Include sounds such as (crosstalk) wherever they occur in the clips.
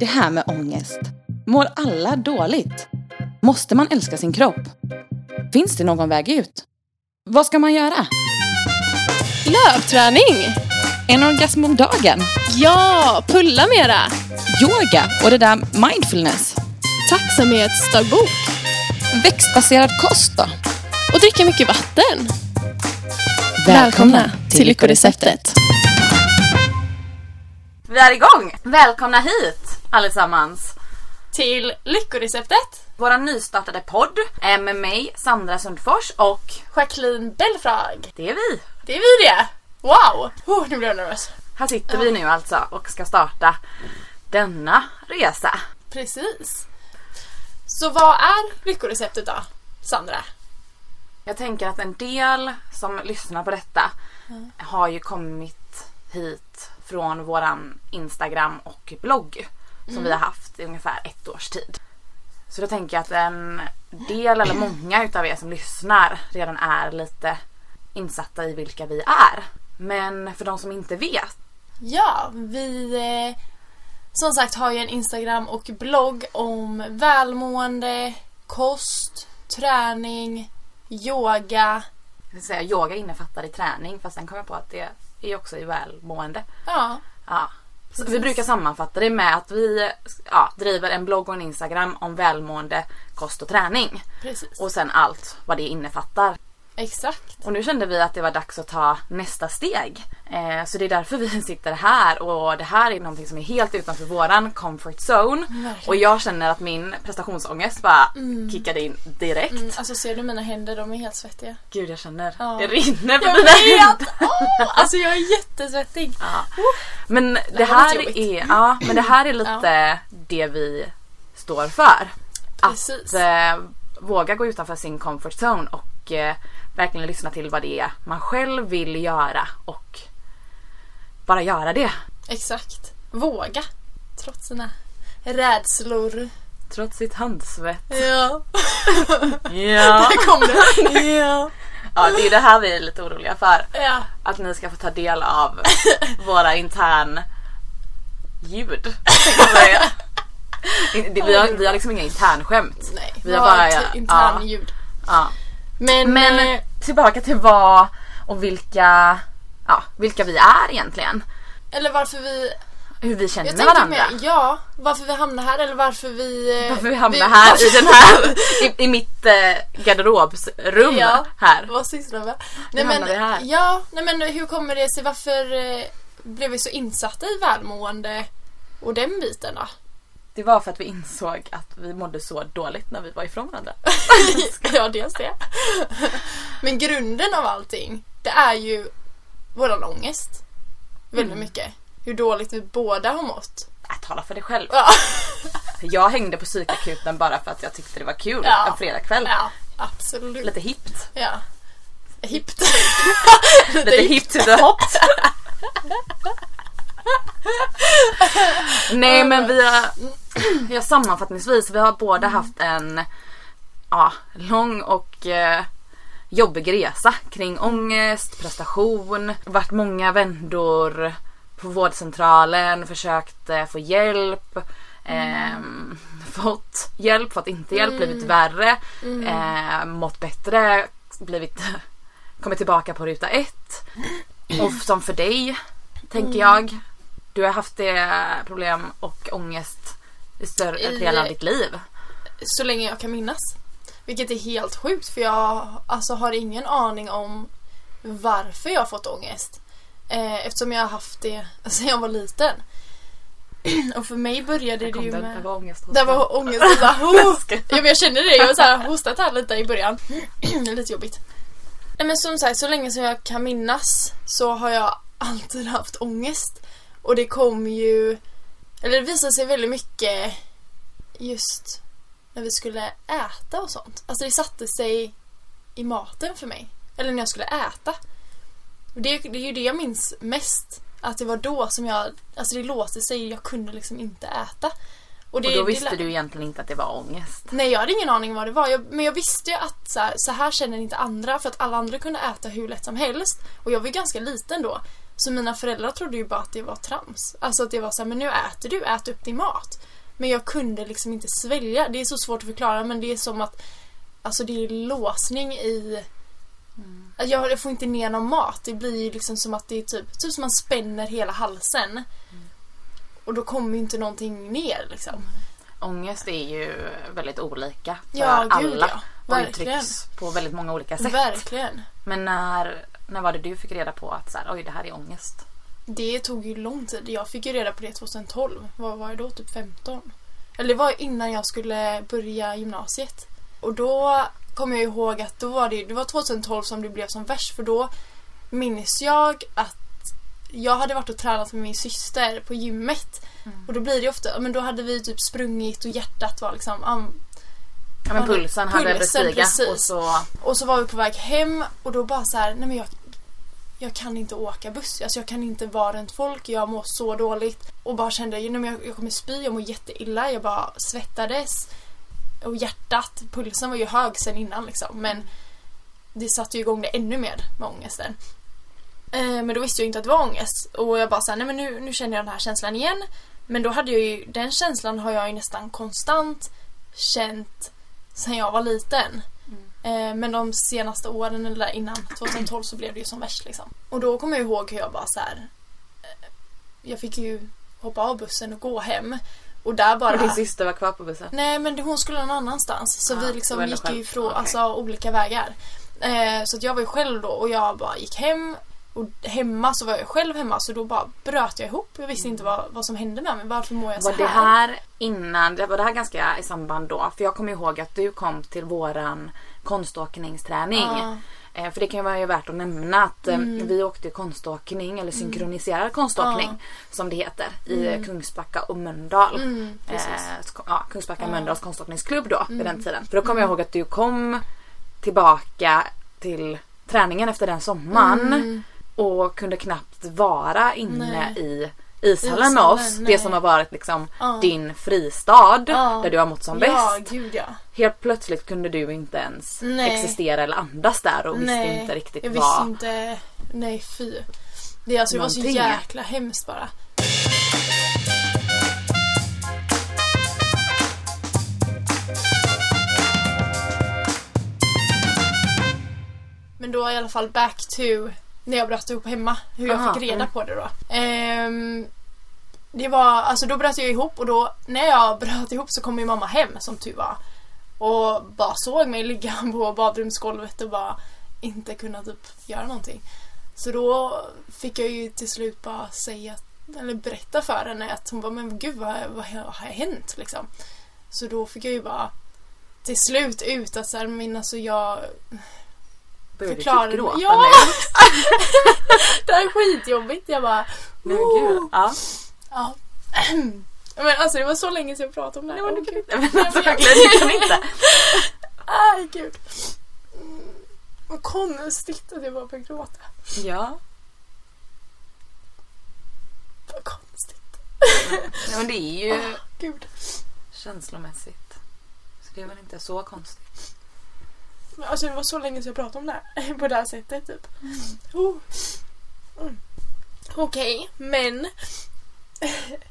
Det här med ångest. Mår alla dåligt? Måste man älska sin kropp? Finns det någon väg ut? Vad ska man göra? Löpträning! En orgasm om dagen? Ja, pulla mera! Yoga och det där mindfulness? Tacksamhetsdagbok! Växtbaserad kost då? Och dricka mycket vatten! Välkomna till Lyckoreceptet! Vi är igång! Välkomna hit allesammans! Till Lyckoreceptet! Vår nystartade podd är med mig, Sandra Sundfors och Jacqueline Belfrag. det är vi. Det är vi det! Wow! Oh, nu blir jag nervös. Här sitter vi nu alltså och ska starta denna resa. Precis. Så vad är Lyckoreceptet då, Sandra? Jag tänker att en del som lyssnar på detta har ju kommit hit från våran Instagram och blogg som vi har haft i ungefär ett års tid. Så då tänker jag att en del eller många utav er som lyssnar redan är lite insatta i vilka vi är. Men för de som inte vet, Ja, vi eh, som sagt har ju en Instagram och blogg om välmående, kost, träning, yoga. jag vill säga yoga innefattar i träning fast sen kom jag på att det är också i välmående. Ja, Ja. Så vi Precis. brukar sammanfatta det med att vi ja, driver en blogg och en Instagram om välmående, kost och träning. precis. Och sen allt vad det innefattar. Exakt. Och nu kände vi att det var dags att ta nästa steg. Eh, så det är därför vi (laughs) sitter här och det här är någonting som är helt utanför våran comfort zone. Verkligen. Och jag känner att min prestationsångest bara kickade in direkt. Mm, alltså ser du mina händer? De är helt svettiga. Gud jag känner, Ja. det rinner på Jag händer. vet! Åh, alltså jag är jättesvettig. Ja. Men det, Det här är, ja, men det här är lite det vi står för. Precis. Att eh, våga gå utanför sin comfort zone och eh, verkligen lyssna till vad det är man själv vill göra och bara göra det. Exakt. Våga. Trots sina rädslor. Trots sitt handsvett. Ja. (laughs) Ja. Där kom det. Ja. ja, det är det här vi är lite oroliga för. Ja. Att ni ska få ta del av våra intern ljud. Det- (laughs) Vi har, vi har liksom inga internskämt. Nej, Vi har bara- ja, intern ljud. Ja. Men, Men eh, tillbaka till vad och vilka, ja, vilka vi är egentligen. eller varför vi... Hur vi känner med varandra. mer, ja, varför vi hamnar här eller varför vi... eh, Varför vi hamnar här i den här, (laughs) i, i mitt eh, garderobsrum Ja. här. Vad sysslar vi med? Hur hamnar vi här? Ja, nej men hur kommer det sig? Varför eh, blev vi så insatta i välmående och den biten då? Det var för att vi insåg att vi mådde så dåligt när vi var ifrån varandra. (laughs) ja, dels det. Men grunden av allting, det är ju våran ångest. Väldigt Mm. mycket. Hur dåligt vi båda har mått. Äh, tala för dig själv. Ja, Jag hängde på psykakuten bara för att jag tyckte det var kul Ja. en fredagkväll. ja absolut. Lite hippt. Ja. Hippt. (laughs) Lite hip to the hot. Nej men vi har, (clears throat) har sammanfattningsvis, vi har båda haft en ja, lång och eh, jobbig resa kring ångest, prestation, varit många vändor på vårdcentralen, försökt eh, få hjälp, ehm, fått hjälp, fått inte hjälp, blivit värre, eh, mått bättre, blivit (laughs) kommit tillbaka på ruta ett. (clears throat) Och som för dig, tänker jag. Du har haft det problem och ångest i större I- av ditt liv. Så länge jag kan minnas. Vilket är helt sjukt för jag alltså, har ingen aning om varför jag har fått ångest. Eh, eftersom jag har haft det (laughs) sedan jag var liten. (clears throat) Och för mig började det ju den, med... det var ångest hos Det var ångest. och Så här, oh. ja, men jag kände det. Jag har så här hostat här lite i början. (clears throat) lite jobbigt. Nej, men som sagt, så länge som jag kan minnas så har jag alltid haft ångest. Och det kom ju... Eller det visade sig väldigt mycket just när vi skulle äta och sånt. Alltså det satte sig i maten för mig. Eller när jag skulle äta. Det, det är ju det jag minns mest. Att det var då som jag... Alltså det låste sig. Jag kunde liksom inte äta. Och, det, Och då visste du egentligen inte att det var ångest. Nej, jag hade ingen aning vad det var. Jag, men jag visste ju att så här, så här känner inte andra för att alla andra kunde äta hur lätt som helst. Och jag var ju ganska liten då. Så mina föräldrar trodde ju bara att det var trams. Alltså att det var så här, men nu äter du, ät upp din mat. Men jag kunde liksom inte svälja. Det är så svårt att förklara men det är som att Alltså det är låsning i Mm. Jag, får inte ner någon mat. Det blir ju liksom som att det är typ, typ som man spänner hela halsen. Mm. Och då kommer ju inte någonting ner liksom. Ångest är ju väldigt olika för Ja, gud, alla. ja. Och Verkligen. uttrycks på väldigt många olika sätt. Verkligen. Men när, när var det du fick reda på att så här, oj det här är ångest? Det tog ju lång tid. Jag fick ju reda på det 2012. Vad var jag då? Typ 15? Eller det var innan jag skulle börja gymnasiet. Och då kommer jag ihåg att då var det, det var 2012 som det blev som värst för då minns jag att jag hade varit och tränat med min syster på gymmet. Mm. Och då blir det ofta, men då hade vi typ sprungit och hjärtat var liksom am- Ja, men pulsen hade börjat stiga och så Och så var vi på väg hem och då bara så här, nej men jag, jag kan inte åka buss. Alltså jag kan inte vara runt folk, jag mår så dåligt. Och bara kände, nej jag, jag kommer spy, jag mår jätteilla, jag bara svettades. Och hjärtat, pulsen var ju hög sen innan liksom. Men det satte ju igång det ännu mer med ångesten. Eh, men då visste jag inte att det var ångest. Och jag bara såhär, nej men nu, nu känner jag den här känslan igen. Men då hade jag ju, den känslan har jag ju nästan konstant känt sen jag var liten. Eh, Men de senaste åren eller där innan 2012 så blev det ju som värst liksom. Och då kommer jag ihåg hur jag bara så här. eh, Jag fick ju hoppa av bussen och gå hem. Och där bara... och din syster var kvar på bussen. Nej men hon skulle någon annanstans. Så Ah, vi liksom gick själv. ju ifrån Okej. alltså, olika vägar. Eh, så att jag var ju själv då och jag bara gick hem. Och hemma så var jag själv hemma så då bara bröt jag ihop. Jag visste inte vad, vad som hände med mig. Varför mår jag så Var det här innan, det var det här ganska i samband då? För jag kommer ihåg att du kom till våran konståkningsträning. Ja. Eh, För det kan ju vara värt att nämna att eh, vi åkte konståkning eller synkroniserad konståkning som det heter i Kungsbacka och Mölndal. Mm, eh, ja, Kungsbacka Mölndals konståkningsklubb då vid den tiden. För då kommer jag ihåg att du kom tillbaka till träningen efter den sommaren och kunde knappt vara inne Nej. i ishallen med oss. nej. Det som har varit liksom Ja. din fristad Ja. där du har mått som Ja, bäst. gud ja. Helt plötsligt kunde du inte ens Nej. existera eller andas där och visste Nej, inte riktigt jag visste vad... inte. Nej fy. Det, alltså, det var så jäkla hemskt bara. Men då i alla fall back to när jag bröt ihop hemma. Hur jag Aha, fick reda mm. på det då. Ehm, det var, alltså då bröt jag ihop och då när jag bröt ihop så kom min mamma hem som tur var. Och bara såg mig ligga (laughs) på badrumsgolvet och bara inte kunna typ göra någonting. Så då fick jag ju till slut bara säga, eller berätta för henne att hon bara men gud vad, vad har hänt liksom. Så då fick jag ju bara till slut ut att så här, men alltså jag Började du Ja! (laughs) Det här är skitjobbigt. Jag bara men gud. Ja. Ja. (clears throat) Men alltså det var så länge sedan jag pratade om det här. Nej, men du kan inte. Men alltså verkligen, du kan inte. (laughs) Aj gud. Mm, Vad konstigt att jag bara började gråta. Ja. Vad konstigt. Nej, men det är ju Gud. känslomässigt. Så det är väl inte så konstigt. Men Alltså det var så länge sedan jag pratade om det här. (laughs) På det här sättet typ. Oh. Mm. Okej, men... (laughs)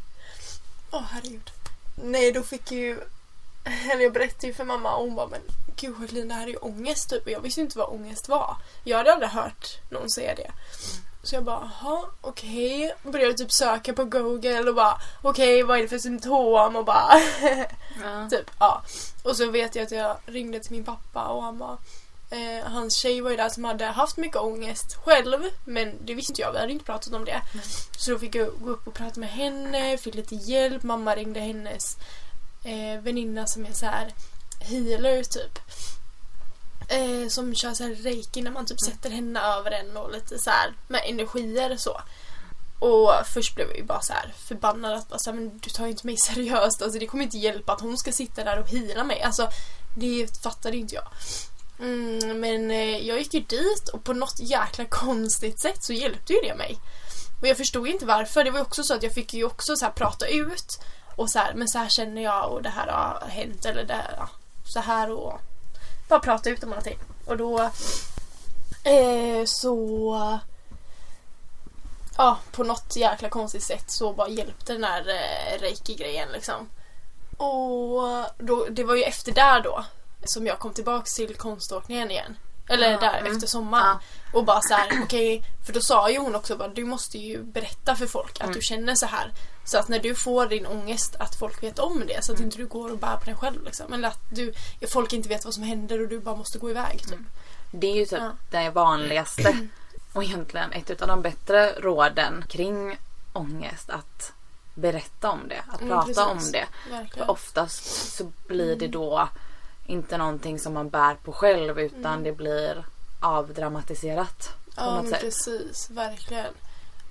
Åh herregud. Nej, då fick ju... Eller jag berättade ju för mamma och hon bara men gud Jacqueline det här är ju ångest typ. Och jag visste inte vad ångest var. Jag hade aldrig hört någon säga det. Så jag bara, jaha, okej. Började typ söka på google och bara, okej vad är det för symptom? Och bara, (laughs) Ja. Typ, ja. Och så vet jag att jag ringde till min pappa och han bara eh, Hans tjej var ju där som hade haft mycket ångest själv men det visste inte jag, vi hade inte pratat om det. Så då fick jag gå upp och prata med henne, fick lite hjälp, mamma ringde hennes eh, väninna som är så här healer typ. Eh, som kör så här reiki när man typ sätter henne över en och lite så här med energier och så. Och först blev jag ju bara så här förbannad att bara så här, men du tar ju inte mig seriöst. Alltså det kommer inte hjälpa att hon ska sitta där och hila mig. Alltså det fattade inte jag. Mm, men eh, jag gick ju dit och på något jäkla konstigt sätt så hjälpte ju det mig. Och jag förstod inte varför. Det var ju också så att jag fick ju också så här prata ut. Och så här, men så här känner jag och det här har hänt eller det här, ja, så här och bara prata ut om någonting. Och då eh, så ja, på något jäkla konstigt sätt så bara hjälpte den här eh, reiki-grejen liksom. Och då, det var ju efter där då som jag kom tillbaks till konståkningen igen. Eller Ja, där mm. efter sommaren. Och bara så här, (clears throat) okej, för då sa ju hon också bara du måste ju berätta för folk att Mm. du känner så här. Så att när du får din ångest att folk vet om det så att Mm. inte du går och bär på den själv liksom. Eller att du, folk inte vet vad som händer och du bara måste gå iväg typ. Det är ju typ Ja. det vanligaste (clears throat) och egentligen ett av de bättre råden kring ångest att berätta om det, att Mm, prata om det. Verkligen. För oftast så blir det då inte någonting som man bär på själv utan det blir avdramatiserat på Mm. Ja något men sätt. precis, verkligen.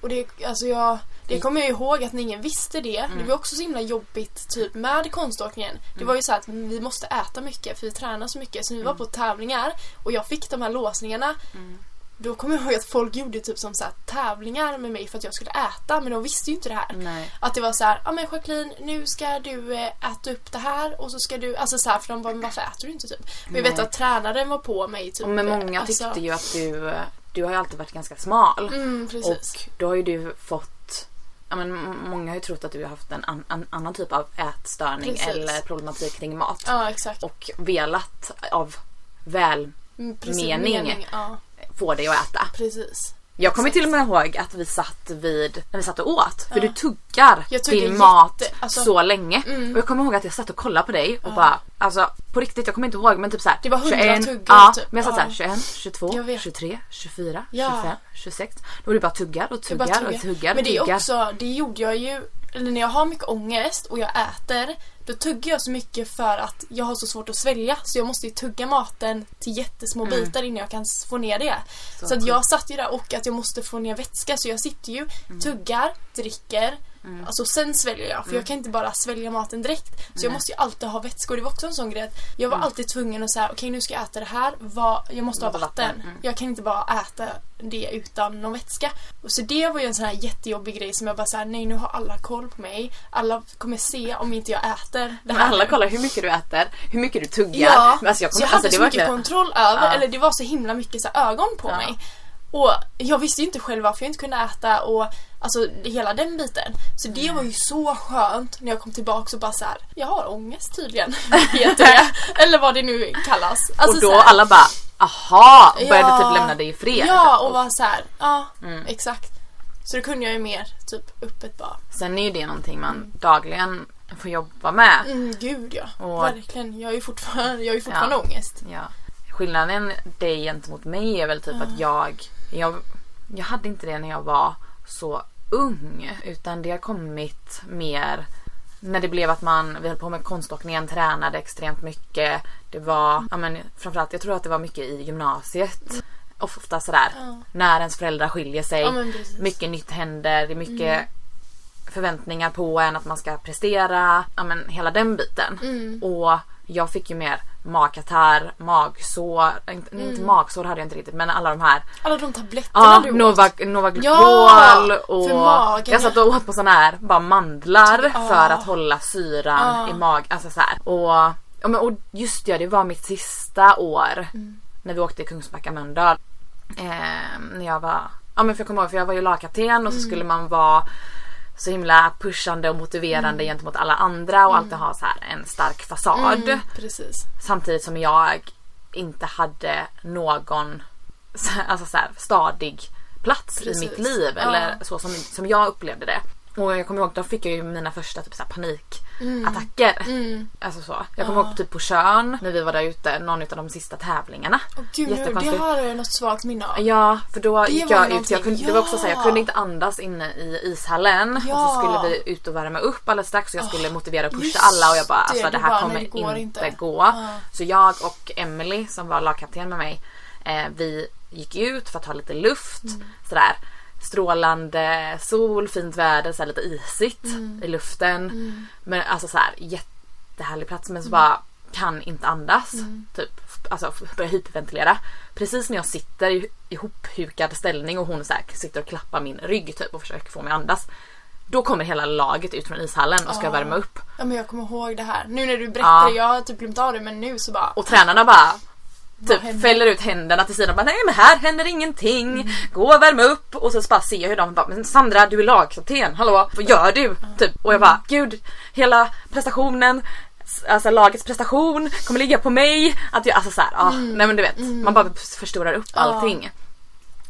Och det, alltså jag, det kommer jag ihåg att ingen visste det. Mm. Det var också så himla jobbigt typ med konståkningen. Det var ju så här att vi måste äta mycket för vi tränar så mycket. Så vi var på tävlingar och jag fick de här låsningarna. Mm. Då kommer jag ihåg att folk gjorde typ som så tävlingar med mig för att jag skulle äta men de visste ju inte det här. Nej. Att det var så här, ja men Jacqueline nu ska du eh, äta upp det här och så ska du, alltså så här för de bara, men varför äter du inte typ? Men jag vet att tränaren var på mig typ. Och men många alltså- tyckte ju att du, du har ju alltid varit ganska smal. Mm. Och då har ju du fått Ja, men många har ju trott att du har haft en an, an, annan typ av ätstörning Precis. eller problematik kring mat. Ja. Och velat av väl Mm, mening. Ja, få dig att äta. precis. Jag kommer till och med ihåg att vi satt vid, när vi satt och åt. För Ja. du tuggar tuggar din mat jätte- alltså- så länge. Mm. Och jag kommer ihåg att jag satt och kollade på dig och Ja. bara, alltså på riktigt jag kommer inte ihåg men typ såhär. Det var 100 tuggar, Ja, typ. men jag satt Ja. såhär 21, 22, Jag vet. 23, 24, Ja. 25, 26. Då var det bara tuggar och bara tuggar och tuggar Men det är tuggar. också, det gjorde jag ju, eller när jag har mycket ångest och jag äter, då tuggar jag så mycket för att jag har så svårt att svälja. Så jag måste ju tugga maten till jättesmå Mm. bitar innan jag kan få ner det. Så Så, att jag satt ju där och att jag måste få ner vätska så jag sitter ju, Mm. tuggar, dricker, alltså sen sväljer jag för jag kan inte bara svälja maten direkt. Så jag Nej. måste ju alltid ha vätska och det var också en sån grej att jag var Mm. alltid tvungen att säga okej nu ska jag äta det här, vad, jag måste ha vatten. vatten, mm. Jag kan inte bara äta det utan någon vätska. Och så det var ju en sån här jättejobbig grej som jag bara såhär, nej nu har alla koll på mig. Alla kommer se om inte jag äter det Men här. alla kollar hur mycket du äter, hur mycket du tuggar. Ja, Men alltså jag så kommer, jag hade alltså det så mycket verkligen- kontroll över, Ja. eller det var så himla mycket så ögon på Ja. mig. Och jag visste ju inte själv varför jag inte kunde äta och alltså hela den biten. Så det var ju så skönt när jag kom tillbaka och bara så här, jag har ångest tydligen. (laughs) Heter det. Eller vad det nu kallas. Alltså, och då här, alla bara aha och började Ja. typ lämna dig i fred. Ja, och var så här, ja Mm. exakt. Så då kunde jag ju mer typ öppet bara, Sen är ju det någonting man dagligen får jobba med. mm, gud ja. Och- Verkligen. Jag har ju fortfarande, jag har ju fortfarande Ja. ångest. Ja. Skillnaden dig gentemot mig är väl typ att jag, jag, jag hade inte det när jag var så ung. Utan det har kommit mer när det blev att man, vi höll på med konståkningen, tränade extremt mycket. Det var, ja men framförallt jag tror att det var mycket i gymnasiet. Ofta sådär, Ja. när ens föräldrar skiljer sig. Ja mycket nytt händer, det är mycket förväntningar på en att man ska prestera. Ja men hela den biten. Mm. Och jag fick ju mer magkatarr, magsår, inte, inte magsår hade jag inte riktigt men alla de här. Alla de tabletterna Ja, du åt. Nova, Novaglykol Ja, och magen, jag satt och åt på såna här bara mandlar Ja. för att hålla syran Ja. i magen. Alltså så här. Och, ja, men, och just det, det var mitt sista år Mm. när vi åkte till Kungsbacka Mölndal. Eh, när jag var, ja men för jag kommer ihåg för jag var ju lagkapten och så Mm. skulle man vara så himla pushande och motiverande gentemot alla andra och alltid ha så här en stark fasad. Mm. Samtidigt som jag inte hade någon så- alltså så här, stadig plats Precis. i mitt liv. Ja. Eller så som, som jag upplevde det. Och jag kommer ihåg, då fick jag ju mina första typ så panikattacker. Mm. Alltså så. Jag kommer Ja. ihåg typ på Tjörn när vi var där ute, någon av de sista tävlingarna. Åh gud, det har jag något svagt minne av. Ja, för då Det gick jag ut. Jag kunde, Det var också så här, jag ja. kunde inte andas inne i ishallen. Och så Ja. skulle vi ut och värma upp alldeles strax och jag skulle motivera och pusha alla och jag bara det, alltså du det här bara, kommer nej, det inte, inte. gå. Ja. Så jag och Emily som var lagkapten med mig, eh, vi gick ut för att ta lite luft. Mm. Sådär. Strålande sol, fint väder, så lite isigt Mm. i luften. Men alltså så här jättehärlig plats men så bara kan inte andas. Mm. Typ, alltså börjar hyperventilera. Precis när jag sitter i ihophukad ställning och hon så här sitter och klappar min rygg typ och försöker få mig att andas. Då kommer hela laget ut från ishallen och ska Ja. värma upp. Ja men jag kommer ihåg det här. Nu när du berättar Ja. jag har typ glömt av det men nu så bara... Och tränarna bara typ fäller ut händerna till sidan och bara nej men här händer ingenting. Mm. Gå och värm upp och så bara ser jag hur de bara men Sandra du är lagkapten, hallå vad gör du? Typ. Och jag bara gud hela prestationen Alltså lagets prestation kommer ligga på mig. Att jag, alltså såhär, ah, nej men du vet. Man bara förstorar upp Mm. Allting.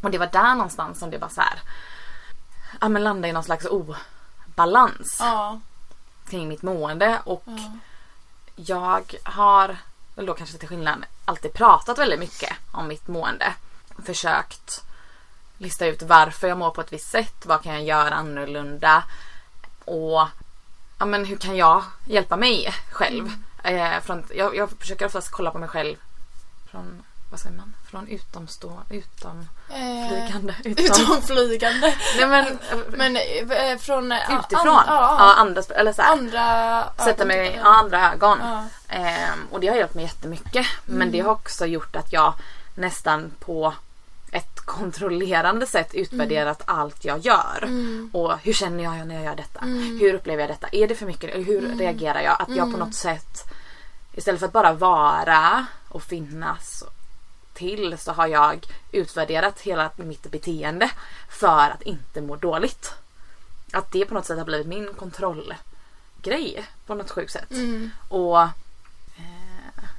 Och det var där någonstans som det bara så här. Ja men landade i någon slags obalans kring mitt mående och Ja. jag har, eller då kanske till skillnad, alltid pratat väldigt mycket om mitt mående. Försökt lista ut varför jag mår på ett visst sätt, vad kan jag göra annorlunda och ja, men hur kan jag hjälpa mig själv? Eh, från, jag, jag försöker oftast kolla på mig själv från, vad säger man, från utomstående, utom Eh, flygande, (laughs) utom, Utomflygande. nej men, Men eh, från... eh, an- utifrån. ja, andra, eller så här, Andra... sätta mig i andra ögon. Ja. Ehm, och det har hjälpt mig jättemycket. Men det har också gjort att jag nästan på ett kontrollerande sätt utvärderat allt jag gör. Mm. Och hur känner jag när jag gör detta? Mm. Hur upplever jag detta? Är det för mycket? Hur reagerar jag? Att jag på något sätt istället för att bara vara och finnas till så har jag utvärderat hela mitt beteende för att inte må dåligt. Att det på något sätt har blivit min kontrollgrej på något sjukt sätt. Mm. Och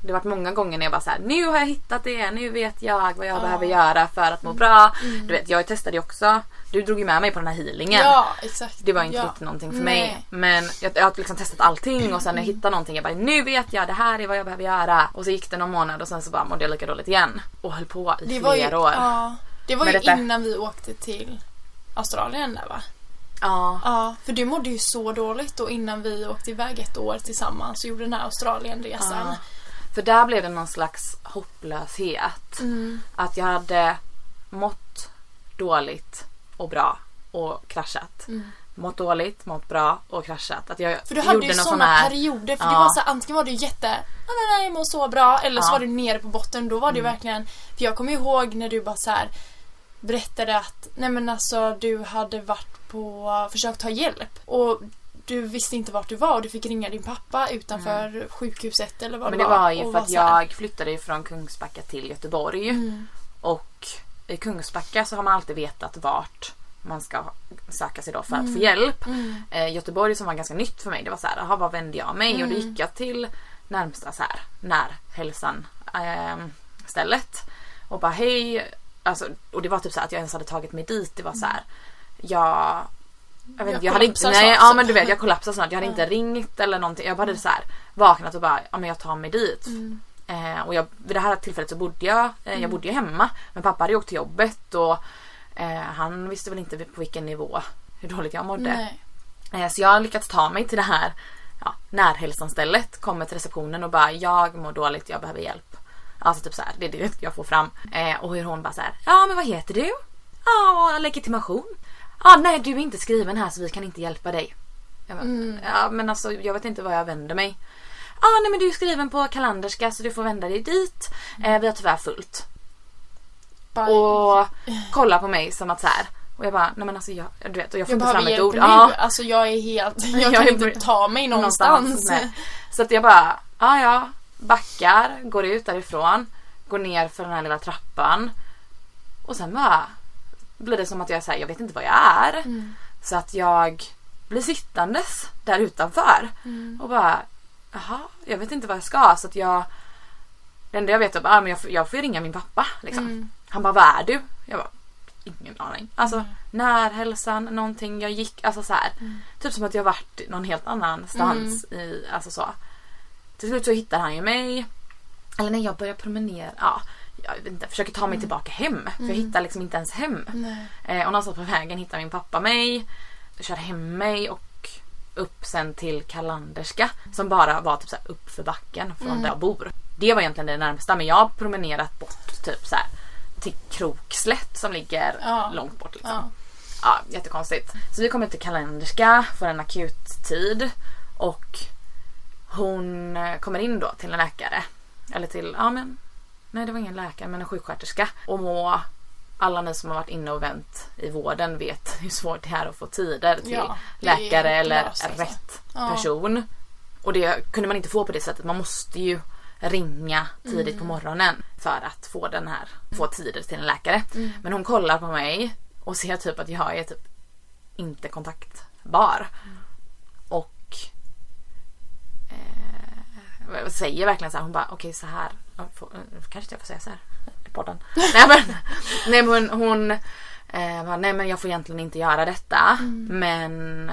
det har varit många gånger när jag bara så här, nu har jag hittat det, nu vet jag vad jag Ja. behöver göra för att må bra. Du vet, jag testade ju också, du drog ju med mig på den här healingen. Ja, exakt. Det var inte ja. riktigt någonting för Nej. mig. Men jag, jag har liksom testat allting och sen när jag hittade någonting jag bara nu vet jag det här är vad jag behöver göra. Och så gick det någon månad och sen så bara mådde jag lika dåligt igen. Och höll på i Det flera ju, år. ja, det var ju detta. innan vi åkte till Australien där va? Ja. Ja, för du mådde ju så dåligt och innan vi åkte iväg ett år tillsammans och gjorde den här Australienresan. Ja. För där blev det någon slags hopplöshet. Mm. Att jag hade mått dåligt och bra och kraschat. Mm. Mått dåligt, mått bra och kraschat. Att jag För du hade ju sån här... perioder. För Ja. det var så antingen var du jätte, nej nej nej jag mår så bra. Eller så Ja. var du nere på botten. Då var det ju verkligen, för jag kommer ihåg när du bara så här berättade att, nej men alltså du hade varit på, försökt ta hjälp. Och du visste inte vart du var och du fick ringa din pappa utanför sjukhuset eller vad Men det det var. var ju för att jag flyttade från Kungsbacka till Göteborg. Mm. Och i Kungsbacka så har man alltid vetat vart man ska söka sig då för att Mm. få hjälp. Mm. Eh, Göteborg som var ganska nytt för mig, det var så här, aha, var vände jag mig? Och då Mm. gick jag till närmsta så här, närhälsan eh, stället. Och bara hej. Alltså, och det var typ så att jag ens hade tagit mig dit. Det var så här, jag jag, vet, Jag jag hade inte, nej, ja men du vet jag kollapsade snart. Jag hade inte ringt eller någonting. Jag bara hade så här vaknat och bara, ja men jag tar mig dit. Mm. Eh, och jag, vid det här tillfället så bodde jag, eh, jag bodde ju hemma. Men pappa hade ju åkt till jobbet och eh, han visste väl inte på vilken nivå hur dåligt jag mådde. Nej. Eh, så jag har lyckats ta mig till det här ja, närhälsanstället, kommer till receptionen och bara jag mår dåligt, jag behöver hjälp. Alltså typ så här, det är det jag får fram. Eh, och hur hon bara så här, ja men vad heter du? Ja, legitimation. Ja, nej du är inte skriven här så vi kan inte hjälpa dig. Jag bara, Mm. Ja men alltså jag vet inte var jag vänder mig. Ja nej men du är skriven på kalenderska så du får vända dig dit. Eh, vi har tyvärr fullt. Bara, Och kolla på mig som att så här. Och jag bara, nej men alltså jag, du vet, och jag får jag inte fram ett ord. nu. Ja. Alltså jag är helt, (laughs) jag Jag kan är inte ta mig någonstans. nej. Så att jag bara, ja ja, backar, går ut därifrån, går ner för den här lilla trappan. Och sen bara blir det som att jag säger, jag vet inte vad jag är. Mm. Så att jag blir sittandes där utanför. Mm. Och bara, jaha, jag vet inte vad jag ska. Så att jag, det enda jag vet är att ah, men jag, får- jag får ringa min pappa. Liksom. Mm. Han bara, vad är du? Jag bara, ingen aning. Alltså närhälsan, någonting. Jag gick, alltså så här. Mm. Typ som att jag varit någon helt annanstans i, alltså så. Till slut så hittar han ju mig. Eller när jag börjar promenera, ja. Jag försöker ta mig tillbaka hem. För jag hittar liksom inte ens hem. Eh, och någonstans på vägen hittar min pappa mig. Kör hem mig och upp sen till Kalanderska. Som bara var typ så här upp för backen från Mm. där jag bor. Det var egentligen det närmsta men jag har promenerat bort typ så här till Krokslätt som ligger Ja. långt bort liksom. Ja. Ja, jättekonstigt. Så vi kommer till Kalenderska för en akut tid och hon kommer in då till en läkare. Eller till, ja men, nej det var ingen läkare men en sjuksköterska. Och må, alla ni som har varit inne och vänt i vården vet (laughs) hur svårt det är att få tider till Ja, läkare eller hopplöst, alltså. rätt Ja. person. Och det kunde man inte få på det sättet. Man måste ju ringa tidigt på morgonen för att få den här, få tider till en läkare. Men hon kollar på mig och ser typ att jag är typ inte kontaktbar. Och eh, säger verkligen så här, hon bara okej så här, kanske inte jag får säga så här i podden. (laughs) nej men, nej, men hon eh, bara, nej men jag får egentligen inte göra detta men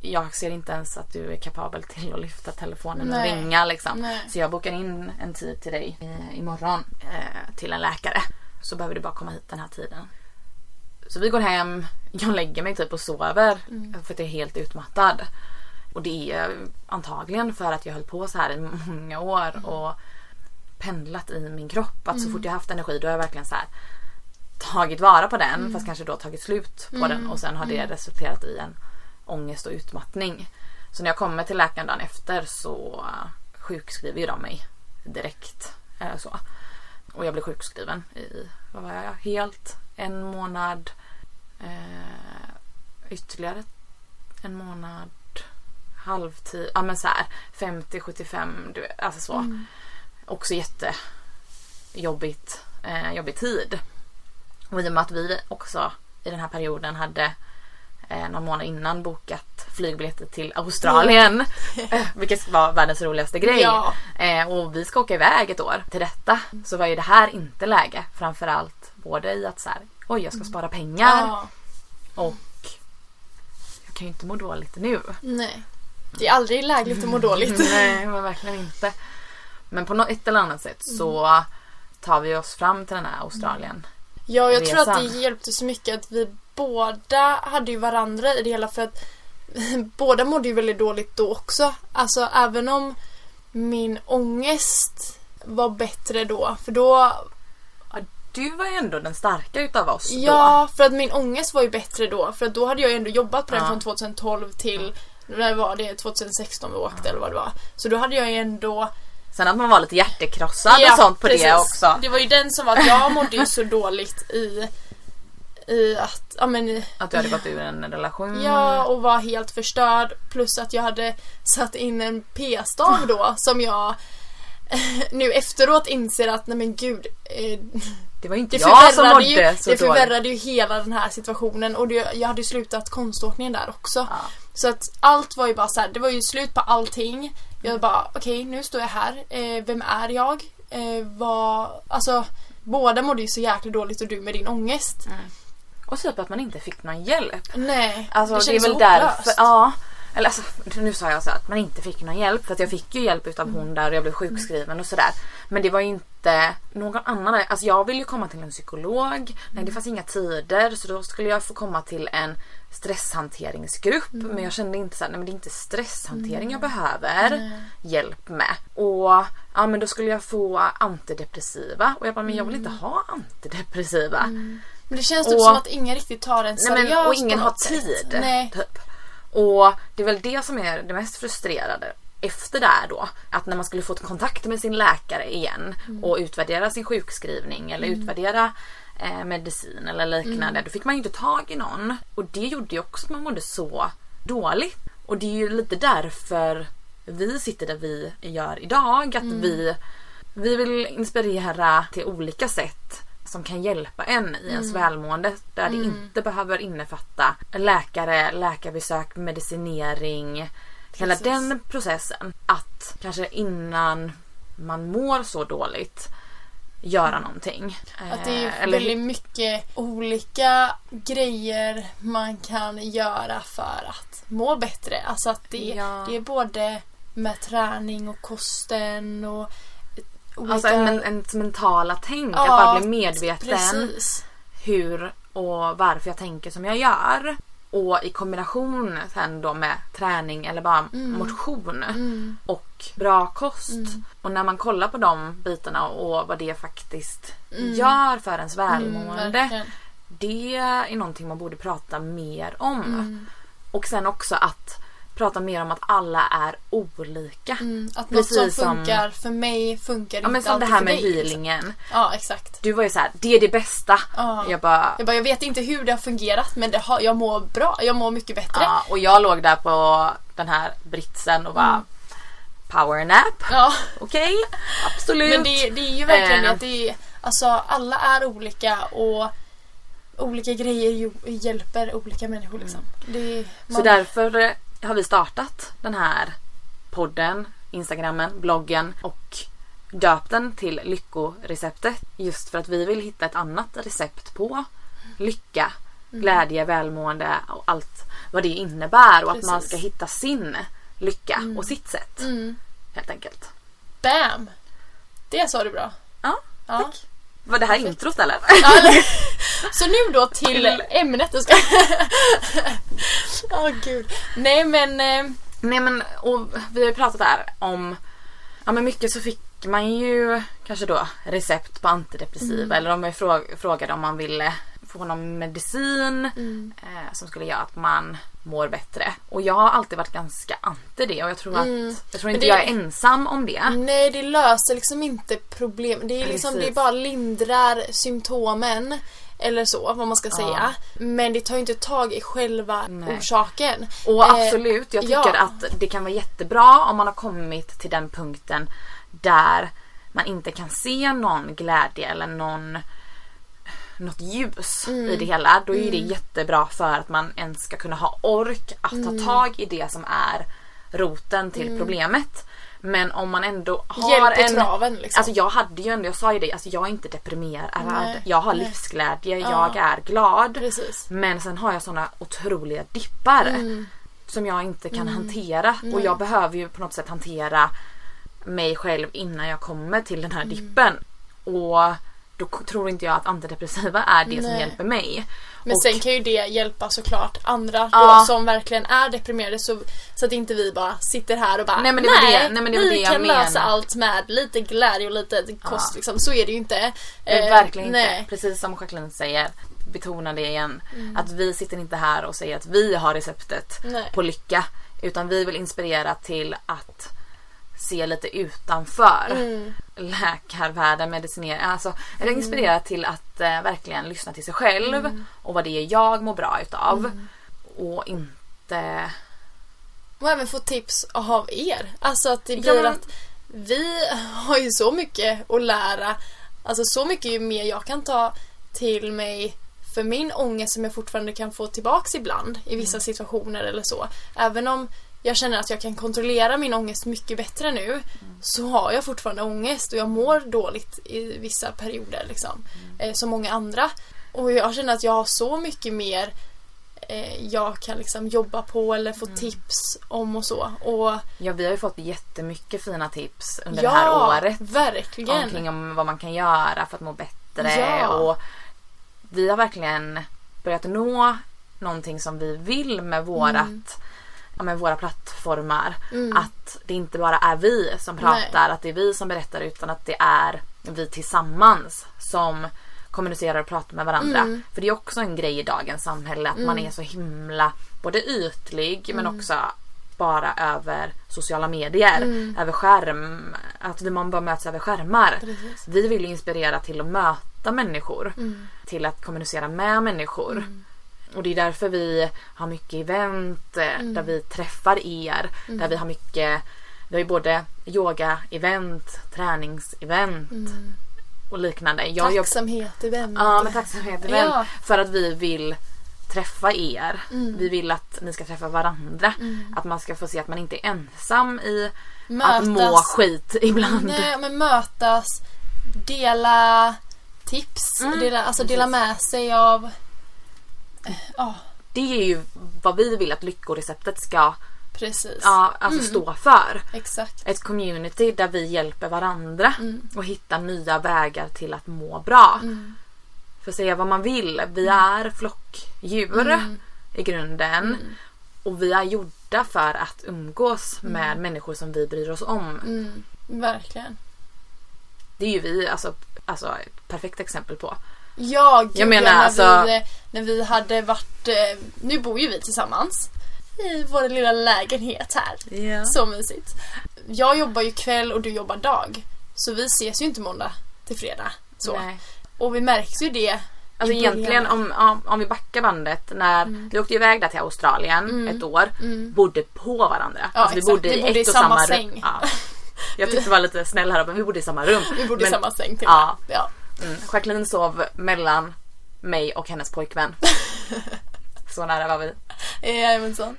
jag ser inte ens att du är kapabel till att lyfta telefonen Nej. och ringa liksom. Nej. Så jag bokar in en tid till dig eh, imorgon eh, till en läkare. Så behöver du bara komma hit den här tiden. Så vi går hem, jag lägger mig typ och sover för att jag är helt utmattad. Och det är antagligen för att jag höll på så här i många år och pendlat i min kropp. Att så fort jag haft energi då har jag verkligen så här tagit vara på den fast kanske då tagit slut på den och sen har det resulterat i en ångest och utmattning. Så när jag kommer till läkaren dagen efter så sjukskriver ju de mig direkt. Eller så. Och jag blev sjukskriven i, vad var jag, helt en månad. Eh, ytterligare en månad. Halvtid, ja men så här 50-75, du vet, alltså så. Också jättejobbigt, eh, jobbig tid. Och i och med att vi också i den här perioden hade eh, någon månad innan bokat flygbiljetter till Australien. eh, (laughs) vilket var världens roligaste grej. Ja. Eh, och vi ska åka iväg ett år till detta. Så var ju det här inte läge. Framförallt både i att så här, oj jag ska spara pengar Ja, och jag kan ju inte må dåligt nu. nej. Det är aldrig lägligt att må dåligt. (laughs) Nej men verkligen inte. Men på något ett eller annat sätt så tar vi oss fram till den här Australien. Ja, jag tror att det hjälpte så mycket att vi båda hade ju varandra i det hela för att (laughs) båda mådde ju väldigt dåligt då också. Alltså även om min ångest var bättre då, för då Ja, du var ju ändå den starka utav oss då. Ja, för att min ångest var ju bättre då. För att då hade jag ju ändå jobbat på den Ja. från 2012 till när var det 2016 vi åkte eller vad det var. Så då hade jag ju ändå... Sen att man var lite hjärtekrossad och sånt på det precis. också. Det var ju den som var att jag mådde ju så dåligt i, i att, ja men Att du hade gått ur en relation. Ja, och var helt förstörd. Plus att jag hade satt in en p-stav då som jag nu efteråt inser att nej men gud. Eh, Det var inte det jag som mådde ju, så det dåligt. förvärrade ju hela den här situationen och det, jag hade ju slutat konståkningen där också. Ja. Så att allt var ju bara så här, det var ju slut på allting. Jag bara okej nu står jag här. Eh, vem är jag? Eh, vad, alltså båda mådde ju så jäkla dåligt och du med din ångest. Och typ att man inte fick någon hjälp. Nej, Alltså det, är kändes väl så därför. hopplöst. Ja. Eller alltså, nu sa jag så att man inte fick någon hjälp för att jag fick ju hjälp utav hon där och jag blev sjukskriven och sådär. Men det var ju inte någon annan. Alltså jag ville ju komma till en psykolog. Nej det fanns inga tider så då skulle jag få komma till en stresshanteringsgrupp. Men jag kände inte så här, nej men det är inte stresshantering jag behöver hjälp med. Och ja men då skulle jag få antidepressiva och jag bara men jag vill inte ha antidepressiva. Men det känns typ Och- som att ingen riktigt tar en Nej, seriöst men, och ingen har sätt. tid. Nej. Typ. Och det är väl det som är det mest frustrerande efter det här då. Att när man skulle få kontakt med sin läkare igen Mm. och utvärdera sin sjukskrivning eller utvärdera eh, medicin eller liknande. Mm. Då fick man ju inte tag i någon. Och det gjorde ju också att man mådde så dåligt. Och det är ju lite därför vi sitter där vi gör idag. Att Mm. vi, vi vill inspirera till olika sätt som kan hjälpa en i ens Mm. välmående. Där det inte behöver innefatta läkare, läkarbesök, medicinering. Hela Precis. den processen. Att kanske innan man mår så dåligt göra någonting. Att det är Eh, eller- väldigt mycket olika grejer man kan göra för att må bättre. Alltså att det, Ja. det är både med träning och kosten och olika... Alltså en, en, ens mentala tänk. att Ja, bara bli medveten Precis. hur och varför jag tänker som jag gör. Och i kombination sen då med träning eller bara motion Mm. och bra kost. Och när man kollar på de bitarna och vad det faktiskt gör för ens Mm, välmående. det är någonting man borde prata mer om. Mm. Och sen också att prata mer om att alla är olika. Mm, att något som Precis som- funkar för mig funkar Ja men inte som det här med dig. liksom. healingen. Ja, exakt. Du var ju så här, det är det bästa. Ja. Jag bara, Jag bara, jag vet inte hur det har fungerat men det har, jag mår bra. Jag mår mycket bättre. ja, och jag låg där på den här britsen och bara powernap. Ja. Okej, absolut. Men det, det är ju verkligen det Eh. att det är, alltså alla är olika och olika grejer hjälper olika människor liksom. Det, Mm. Så man, därför eh, har vi startat den här podden, instagrammen, bloggen och döpt den till Lyckoreceptet. Just för att vi vill hitta ett annat recept på lycka, Mm. glädje, välmående och allt vad det innebär och att man Precis. ska hitta sin lycka och sitt sätt. Mm. Helt enkelt. Bam! Det sa du bra. Ja, Ja. tack. Var det här introt (laughs) eller? Så nu då till ämnet. Jag ska... Åh gud. Nej men... Eh, Nej men och vi har ju pratat här om Ja men mycket så fick man ju kanske då recept på antidepressiva Mm. eller frå- frågade om man ville få någon medicin Mm. eh, som skulle göra att man mår bättre. Och jag har alltid varit ganska anti det och jag tror att Mm. jag tror inte det- jag är ensam om det. Nej, det löser liksom inte problem. Det är liksom, Precis. det bara lindrar symptomen. Eller så, vad man ska säga. Men det tar ju inte tag i själva Nej. orsaken. Och Eh, absolut, jag tycker ja. att det kan vara jättebra om man har kommit till den punkten där man inte kan se någon glädje eller någon något ljus Mm. i det hela. Då är ju det jättebra för att man ens ska kunna ha ork att Mm. ta tag i det som är roten till problemet. Men om man ändå har Hjälp en... traven liksom. Alltså jag hade ju ändå, jag sa ju det, alltså jag är inte deprimerad. Nej, jag har nej. livsglädje, Ja. jag är glad. Precis. Men sen har jag såna otroliga dippar Mm. som jag inte kan hantera. Och jag behöver ju på något sätt hantera mig själv innan jag kommer till den här Mm. dippen. Och då tror inte jag att antidepressiva är det som Nej. hjälper mig. Men och, sen kan ju det hjälpa såklart andra Ja. då som verkligen är deprimerade så, så att inte vi bara sitter här och bara Nej, men det var det- nej, men det var vi det jag kan lösa menar." allt med lite glädje och lite kost liksom. Så är det ju inte. Eh, verkligen nej. inte, precis som Jacqueline säger, betona det igen. Mm. Att vi sitter inte här och säger att vi har receptet Nej. på lycka. Utan vi vill inspirera till att se lite utanför Mm. läkarvärlden, medicinering. Alltså, eller inspirera till att eh, verkligen lyssna till sig själv Mm. och vad det är jag mår bra utav. Och inte... Och även få tips av er. Alltså att det Ja, blir men- att vi har ju så mycket att lära. Alltså så mycket ju mer jag kan ta till mig för min ångest som jag fortfarande kan få tillbaks ibland i vissa situationer eller så. Även om jag känner att jag kan kontrollera min ångest mycket bättre nu så har jag fortfarande ångest och jag mår dåligt i vissa perioder liksom. Eh, som många andra. Och jag känner att jag har så mycket mer eh, jag kan liksom jobba på eller få tips om och så. Och Ja, vi har ju fått jättemycket fina tips under ja, det här året. verkligen. Omkring om vad man kan göra för att må bättre. Ja. Och vi har verkligen börjat nå någonting som vi vill med vårat Ja, med våra plattformar. Mm. Att det inte bara är vi som pratar, att det är vi som berättar utan att det är vi tillsammans som kommunicerar och pratar med varandra. Mm. För det är också en grej i dagens samhälle att man är så himla både ytlig men Mm. också bara över sociala medier, över skärm, att man bara möts över skärmar. Precis. Vi vill inspirera till att möta människor, Mm. till att kommunicera med människor. Och det är därför vi har mycket event eh, Mm. där vi träffar er, där vi har mycket, vi har ju både yoga-event, träningsevent Mm. och liknande. Jag jobbar Tacksamhet i vem. Ja, men tacksamhet event. Ja. Mm. För att vi vill träffa er. Vi vill att ni ska träffa varandra. Att man ska få se att man inte är ensam i att må Mötas. skit ibland. Nej, men mötas, dela tips, Mm, dela, alltså dela med sig av... eh, Ja, Det är ju vad vi vill att lyckoreceptet ska precis. ja, alltså stå för. Exakt. Ett community där vi hjälper varandra Mm. och hittar nya vägar till att må bra. För att säga vad man vill, vi är flockdjur Mm. i grunden. Och vi är gjorda för att umgås med människor som vi bryr oss om. Mm, verkligen. Det är ju vi alltså, alltså ett perfekt exempel på. Ja, gud, Jag menar, när, alltså- vi, när vi hade varit... eh, Nu bor ju vi tillsammans. I vår lilla lägenhet här. Ja. Så mysigt. Jag jobbar ju kväll och du jobbar dag. Så vi ses ju inte måndag till fredag. Så. Nej. Och vi märks ju det Alltså I egentligen om, om, om vi backar bandet när Mm. vi åkte iväg där till Australien ett år. Bodde på varandra. Ja, alltså vi bodde Vi i bodde ett i och samma samma säng. Ja. Jag tyckte det var lite snäll här men vi bodde i samma rum. Vi bodde i Men- samma säng till Ja. ja. Mm, Jacqueline sov mellan mig och hennes pojkvän. (laughs) Så nära var vi. Jajamensan.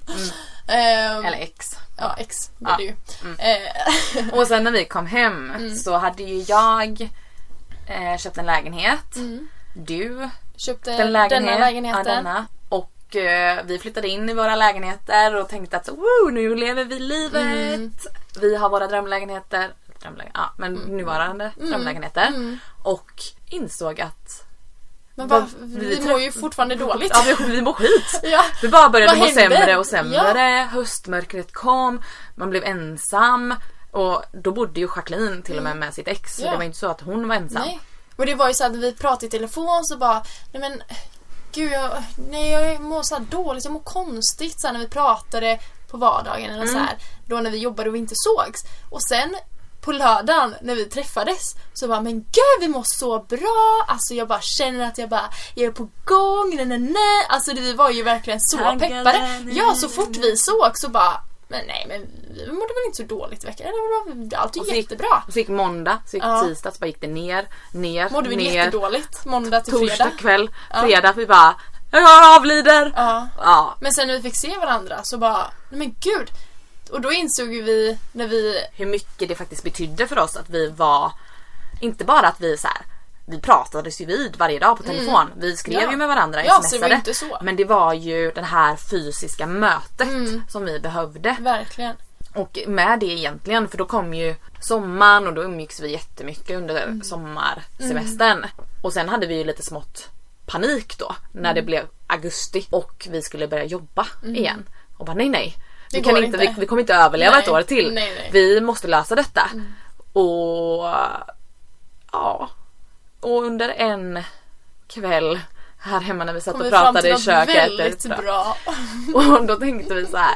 Mm. Eller ex. Ja, ex blir Ja. det ju. Mm. Eh, Och sen när vi kom hem Mm. så hade ju jag eh, köpt en lägenhet. Mm. Du köpte den lägenhet, denna lägenheten. Ja, denna. Och eh, vi flyttade in i våra lägenheter och tänkte att Woo, nu lever vi livet. Mm. Vi har våra drömlägenheter. Drömlägen, ja, men nuvarande drömlägenheter. Mm. Och insåg att Men va, vi, vi mår ju fortfarande (laughs) dåligt. ja, vi, vi mår skit. (laughs) Ja. Vi bara började Vad må hände? sämre och sämre. Höstmörkret kom, man blev ensam. Och då bodde ju Jacqueline till och med med sitt ex. Så Ja. det var inte så att hon var ensam. Nej. Och det var ju så att vi pratade i telefon så bara, nej men gud jag, nej jag mår så här dåligt, jag mår konstigt så när vi pratade på vardagen eller så här, då när vi jobbade och vi inte sågs. Och sen på lördagen när vi träffades så bara men gud vi mår så bra, alltså jag bara känner att jag bara jag är på gång, nej nej nej. Alltså vi var ju verkligen så peppade. Ja så fort vi såg så bara men nej men vi mådde väl inte så dåligt i veckan, allt så gick- jättebra. Och så gick måndag, så gick Ja. tisdag, så bara gick det ner, ner, Mådde vi ner. jättedåligt måndag till Torsdag fredag. kväll, Ja. fredag, vi bara jag avlider. Ja. Ja. Men sen när vi fick se varandra så bara, nej men gud. Och då insåg ju vi när vi, Hur mycket det faktiskt betydde för oss att vi var, inte bara att vi så här. Vi pratades ju vid varje dag på telefon. Vi skrev Ja. ju med varandra, Ja, det smsade. så. Men det var ju det här fysiska mötet Mm. som vi behövde. verkligen. Och med det egentligen, för då kom ju sommaren och då umgicks vi jättemycket under Mm. sommarsemestern. Och sen hade vi ju lite smått panik då när Mm. det blev augusti och vi skulle börja jobba igen. Och bara nej nej. Vi, kan inte, inte. Vi, vi kommer inte överleva Nej, ett år till. nej, nej. Vi måste lösa detta. Och ja. Och under en kväll här hemma när vi satt och pratade i köket. väldigt bra. (laughs) Och då tänkte vi så här.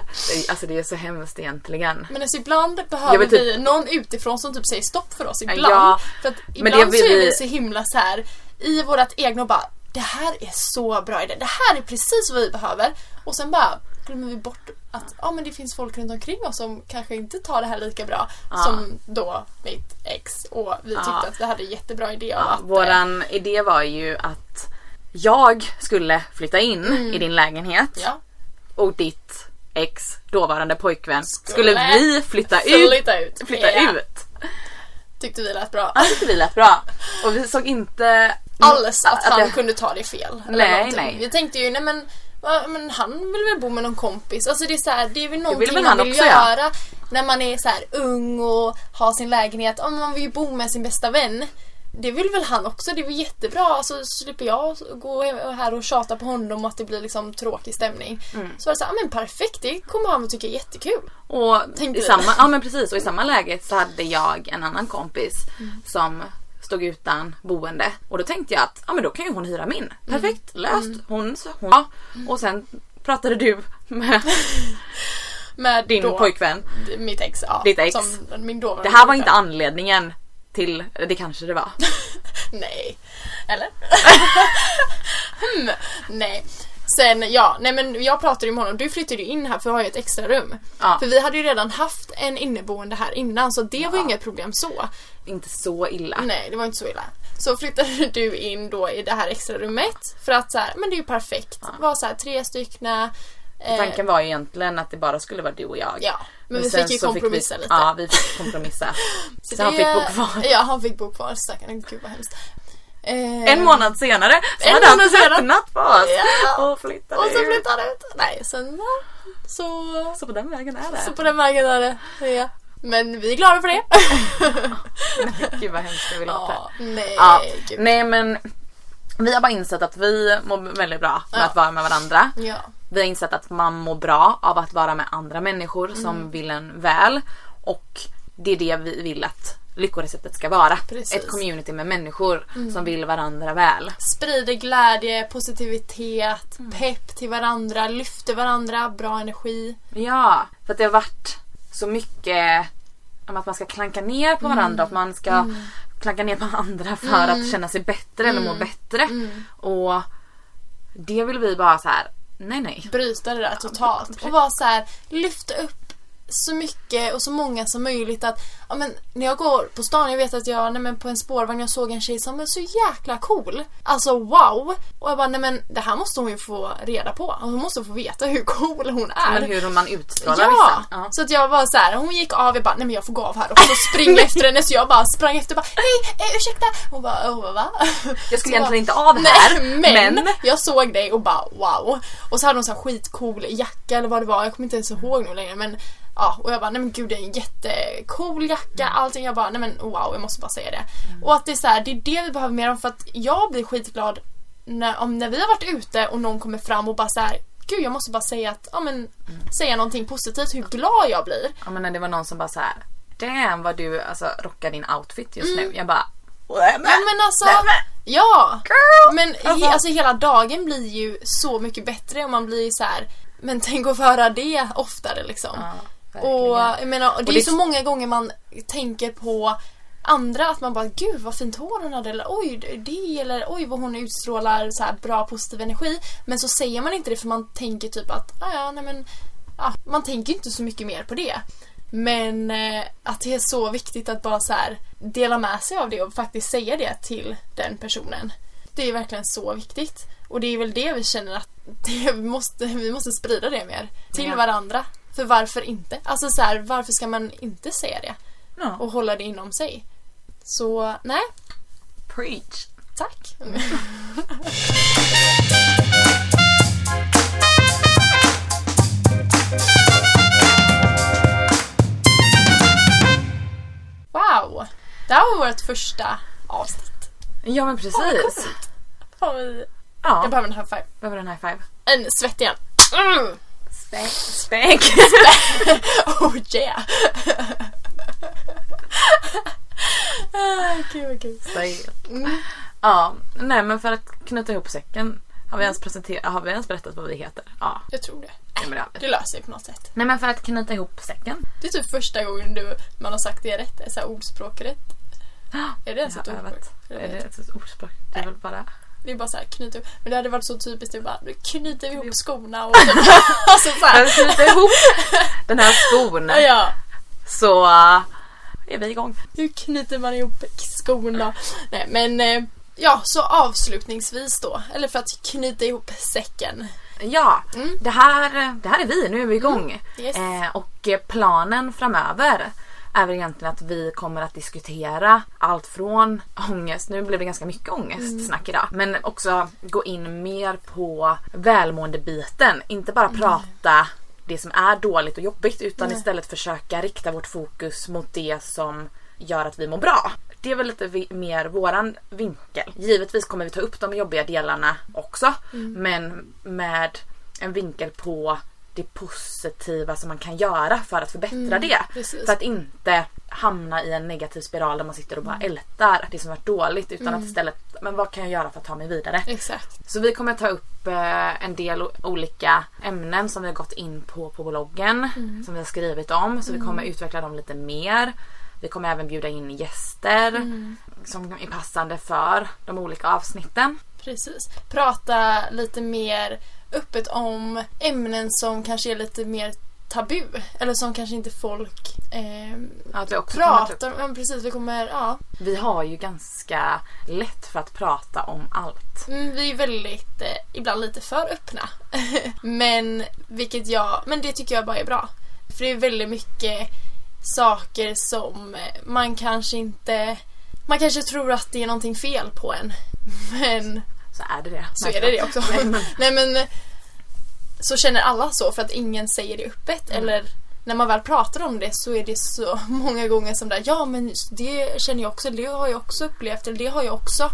alltså det är så hemskt egentligen. Men alltså ibland behöver typ- vi någon utifrån som typ säger stopp för oss ibland. Ja, för att ibland det så är vi så himla så här i vårat egna och bara det här är så bra idé, det här är precis vad vi behöver. Och sen bara glömmer vi bort att ja, men det finns folk runt omkring oss som kanske inte tar det här lika bra Ja. som då mitt ex och vi tyckte Ja. att vi hade jättebra idé Ja, att eh, våran idé var ju att jag skulle flytta in i din lägenhet ja, och ditt ex, dåvarande pojkvän, skulle, Skulle vi flytta ut. flytta ut. Flytta Ja, ut. Tyckte vi lät bra. Ja, det tyckte vi lät bra. Och vi såg inte alls att, han det- kunde ta det fel. Nej, nej. Vi tänkte ju, nej men, va, men han vill väl bo med någon kompis. Alltså det är så här, det är väl någonting väl man vill också, ja. göra när man är så här ung och har sin lägenhet. Ja, men man vill ju bo med sin bästa vän. Det vill väl han också, det är väl jättebra. Så slipper jag gå här och tjata på honom och att det blir liksom tråkig stämning. Mm. Så var det så här, ja, men perfekt, det kommer han att tycka är jättekul. Och i samma, ja men precis och i samma läge så hade jag en annan kompis Mm. som stod utan boende och då tänkte jag att ja men då kan ju hon hyra min. Mm. Perfekt, löst. Hon, hon ja. och sen pratade du med (laughs) Med din då, pojkvän. Mitt ex, ja. Ditt ex. Som min dåvarande Det här var inte anledningen till, det kanske det var. (laughs) Nej. Eller? (laughs) hmm. Nej. Sen, ja, nej men jag pratade ju med honom. Du flyttade ju in här för att ha ett extra rum. Ja. För vi hade ju redan haft en inneboende här innan så det var ju inget problem så. Inte så illa. Nej, det var inte så illa. Så flyttade (laughs) du in då i det här extra rummet för att så här, men det är ju perfekt. Det var så här tre styckna. eh, Tanken var ju egentligen att det bara skulle vara du och jag. Ja, men vi sen fick ju kompromissa vi, lite. Ja, vi fick kompromissa. (laughs) Så så han det- fick bo kvar. Ja, han fick bo kvar. Stackarn, gud vad hemskt. Eh, En månad senare så En hade han tröttnat på oss. Ja. Och flyttade Och så flyttade ut. Nej, sen så Så på den vägen är det. Så på den vägen är det. Ja. Men vi är glada för det. (laughs) Gud vad hemskt det vill. Ja, nej, Ja, nej men vi har bara insett att vi mår väldigt bra med Ja. att vara med varandra. Ja. Vi har insett att man mår bra av att vara med andra människor som Mm. vill en väl. Och det är det vi vill att lyckoreceptet ska vara. Precis. Mm. Ett community med människor som vill varandra väl. Sprider glädje, positivitet, Mm. pepp till varandra, lyfter varandra, bra energi. Ja, för att det har varit så mycket om att man ska klanka ner på varandra och att man ska klagga ner på andra för att känna sig bättre eller må bättre. Och det vill vi bara så här. nej nej. bryta det där totalt. Och bara så här, lyfta upp så mycket och så många som möjligt att ja, men, när jag går på stan, jag vet att jag nej, men på en spårvagn jag såg en tjej som var så jäkla cool. Alltså wow! Och jag bara, nej men det här måste hon ju få reda på. Hon måste få veta hur cool hon är. Men hur man utstrålar Ja! vissa. Ja. Så att jag var så här, hon gick av, jag bara nej men jag får gå av här och så spring (laughs) efter henne så jag bara sprang efter och bara hej, eh, ursäkta! Hon bara oh, va? Jag skulle egentligen inte av här. Nej, men, men jag såg dig och bara wow. Och så hade hon så här skitcool jacka eller vad det var, jag kommer inte ens ihåg nu längre men Ja, och jag bara, nej men gud det är en jättecool jacka, allting. Jag bara, nej men wow, jag måste bara säga det. Och att det är så här, det är det vi behöver mer om för att jag blir skitglad när, om när vi har varit ute och någon kommer fram och bara så här, gud jag måste bara säga att, ja men, säga någonting positivt, hur glad jag blir. Ja men när det var någon som bara så här. Damn vad du alltså, rockar din outfit just Mm. nu. Jag bara. Ja men alltså, ja! Girl! Men Alltså- he, alltså hela dagen blir ju så mycket bättre och man blir så här. men tänk att få höra det oftare liksom. Ja, verkligen. och jag menar, och det Och är det- så många gånger man tänker på andra att man bara gud vad fint hår hon hade eller oj det eller oj vad hon utstrålar så här bra positiv energi. Men så säger man inte det för man tänker typ att ah, ja nej men ja, man tänker inte så mycket mer på det. Men eh, att det är så viktigt att bara så här dela med sig av det och faktiskt säga det till den personen. Det är verkligen så viktigt. Och det är väl det vi känner att det, (laughs) vi, måste, vi måste sprida det mer till Ja. varandra. För varför inte? Alltså så här, varför ska man inte säga det? Ja. Och hålla det inom sig? Så nej, Preach. tack. (laughs) Wow! Det här var vårt första avsnitt. Ja men precis. Fan, vi... Ja, Jag behöver en high five. behöver en high five. En svettig en. Mm. Spank. Spank. (laughs) Oh yeah! ah, Gud vad kul. Mm. Ja, nej men för att knyta ihop säcken. Har vi ens, presenterat, har vi ens berättat vad vi heter? Ja, Jag tror det. det men det har vi. Det löser sig på något sätt. Nej men för att knyta ihop säcken. Det är typ första gången du, man har sagt det rätt. Så här ordspråk rätt. (gasps) Är det ens ett ordspråk? Är det ett ordspråk? Det är väl bara... Är bara så här knyta ihop. Men det hade varit så typiskt. Det bara, nu knyter vi ihop skorna och (laughs) alltså så För här. att knyta ihop den här skon Ja, så uh, är vi igång. hur knyter man ihop skorna? Nej men eh, ja, så avslutningsvis då. Eller för att knyta ihop säcken. Ja, Mm. det, här, det här är vi. Nu är vi igång. Yes. Eh, och eh, planen framöver är väl egentligen att vi kommer att diskutera allt från ångest, nu blev det ganska mycket ångestsnack idag, men också gå in mer på välmående-biten. Inte bara prata det som är dåligt och jobbigt utan Nej. istället försöka rikta vårt fokus mot det som gör att vi mår bra. Det är väl lite mer våran vinkel. Givetvis kommer vi ta upp de jobbiga delarna också men med en vinkel på det positiva som man kan göra för att förbättra det. precis. För att inte hamna i en negativ spiral där man sitter och bara ältar det som varit dåligt utan att istället, men vad kan jag göra för att ta mig vidare? Exakt. Så vi kommer ta upp eh, en del olika ämnen som vi har gått in på på bloggen. Som vi har skrivit om. Så vi kommer utveckla dem lite mer. Vi kommer även bjuda in gäster som är passande för de olika avsnitten. Precis. Prata lite mer öppet om ämnen som kanske är lite mer tabu. Eller som kanske inte folk eh, att vi, också pratar om. Precis, vi kommer, ja. vi har ju ganska lätt för att prata om allt. Mm, vi är väldigt, eh, ibland lite för öppna. (laughs) men, vilket jag, men det tycker jag bara är bra. För det är väldigt mycket saker som man kanske inte, man kanske tror att det är någonting fel på en. Men Så är det det. så är det det också. Nej, men- (laughs) Nej men så känner alla så för att ingen säger det öppet Mm. eller när man väl pratar om det så är det så (laughs) många gånger som där ja men det känner jag också, det har jag också upplevt eller det har jag också.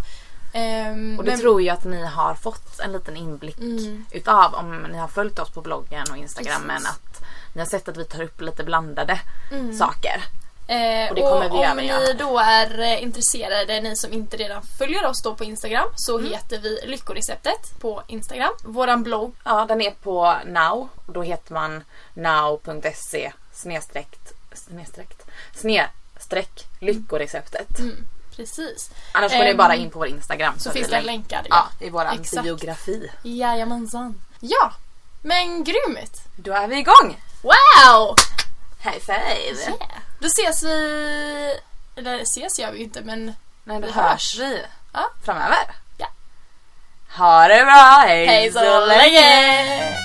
Ehm, Och det men- tror jag att ni har fått en liten inblick Mm. utav om ni har följt oss på bloggen och instagrammen Precis. att ni har sett att vi tar upp lite blandade Mm. saker. Eh, Och det kommer vi om även ni göra. då är eh, intresserade, ni som inte redan följer oss då på Instagram, så Mm. heter vi Lyckoreceptet på Instagram. Våran blogg, Ja, den är på now. Och då heter man now.se snedstreckt snedstreckt snedstreck lyckoreceptet. Mm. Precis. Annars går ni Ehm, bara in på vår Instagram. Så är finns det det länk- länkar. Ja, i våran Exakt. biografi. Jajamensan. Ja, men grymt! Då är vi igång! Wow! High five! Yeah. Då ses vi... Eller ses gör vi inte men Nej, då Vi hörs vi Ja. framöver. Ja. Ha det bra, hej, hej så länge!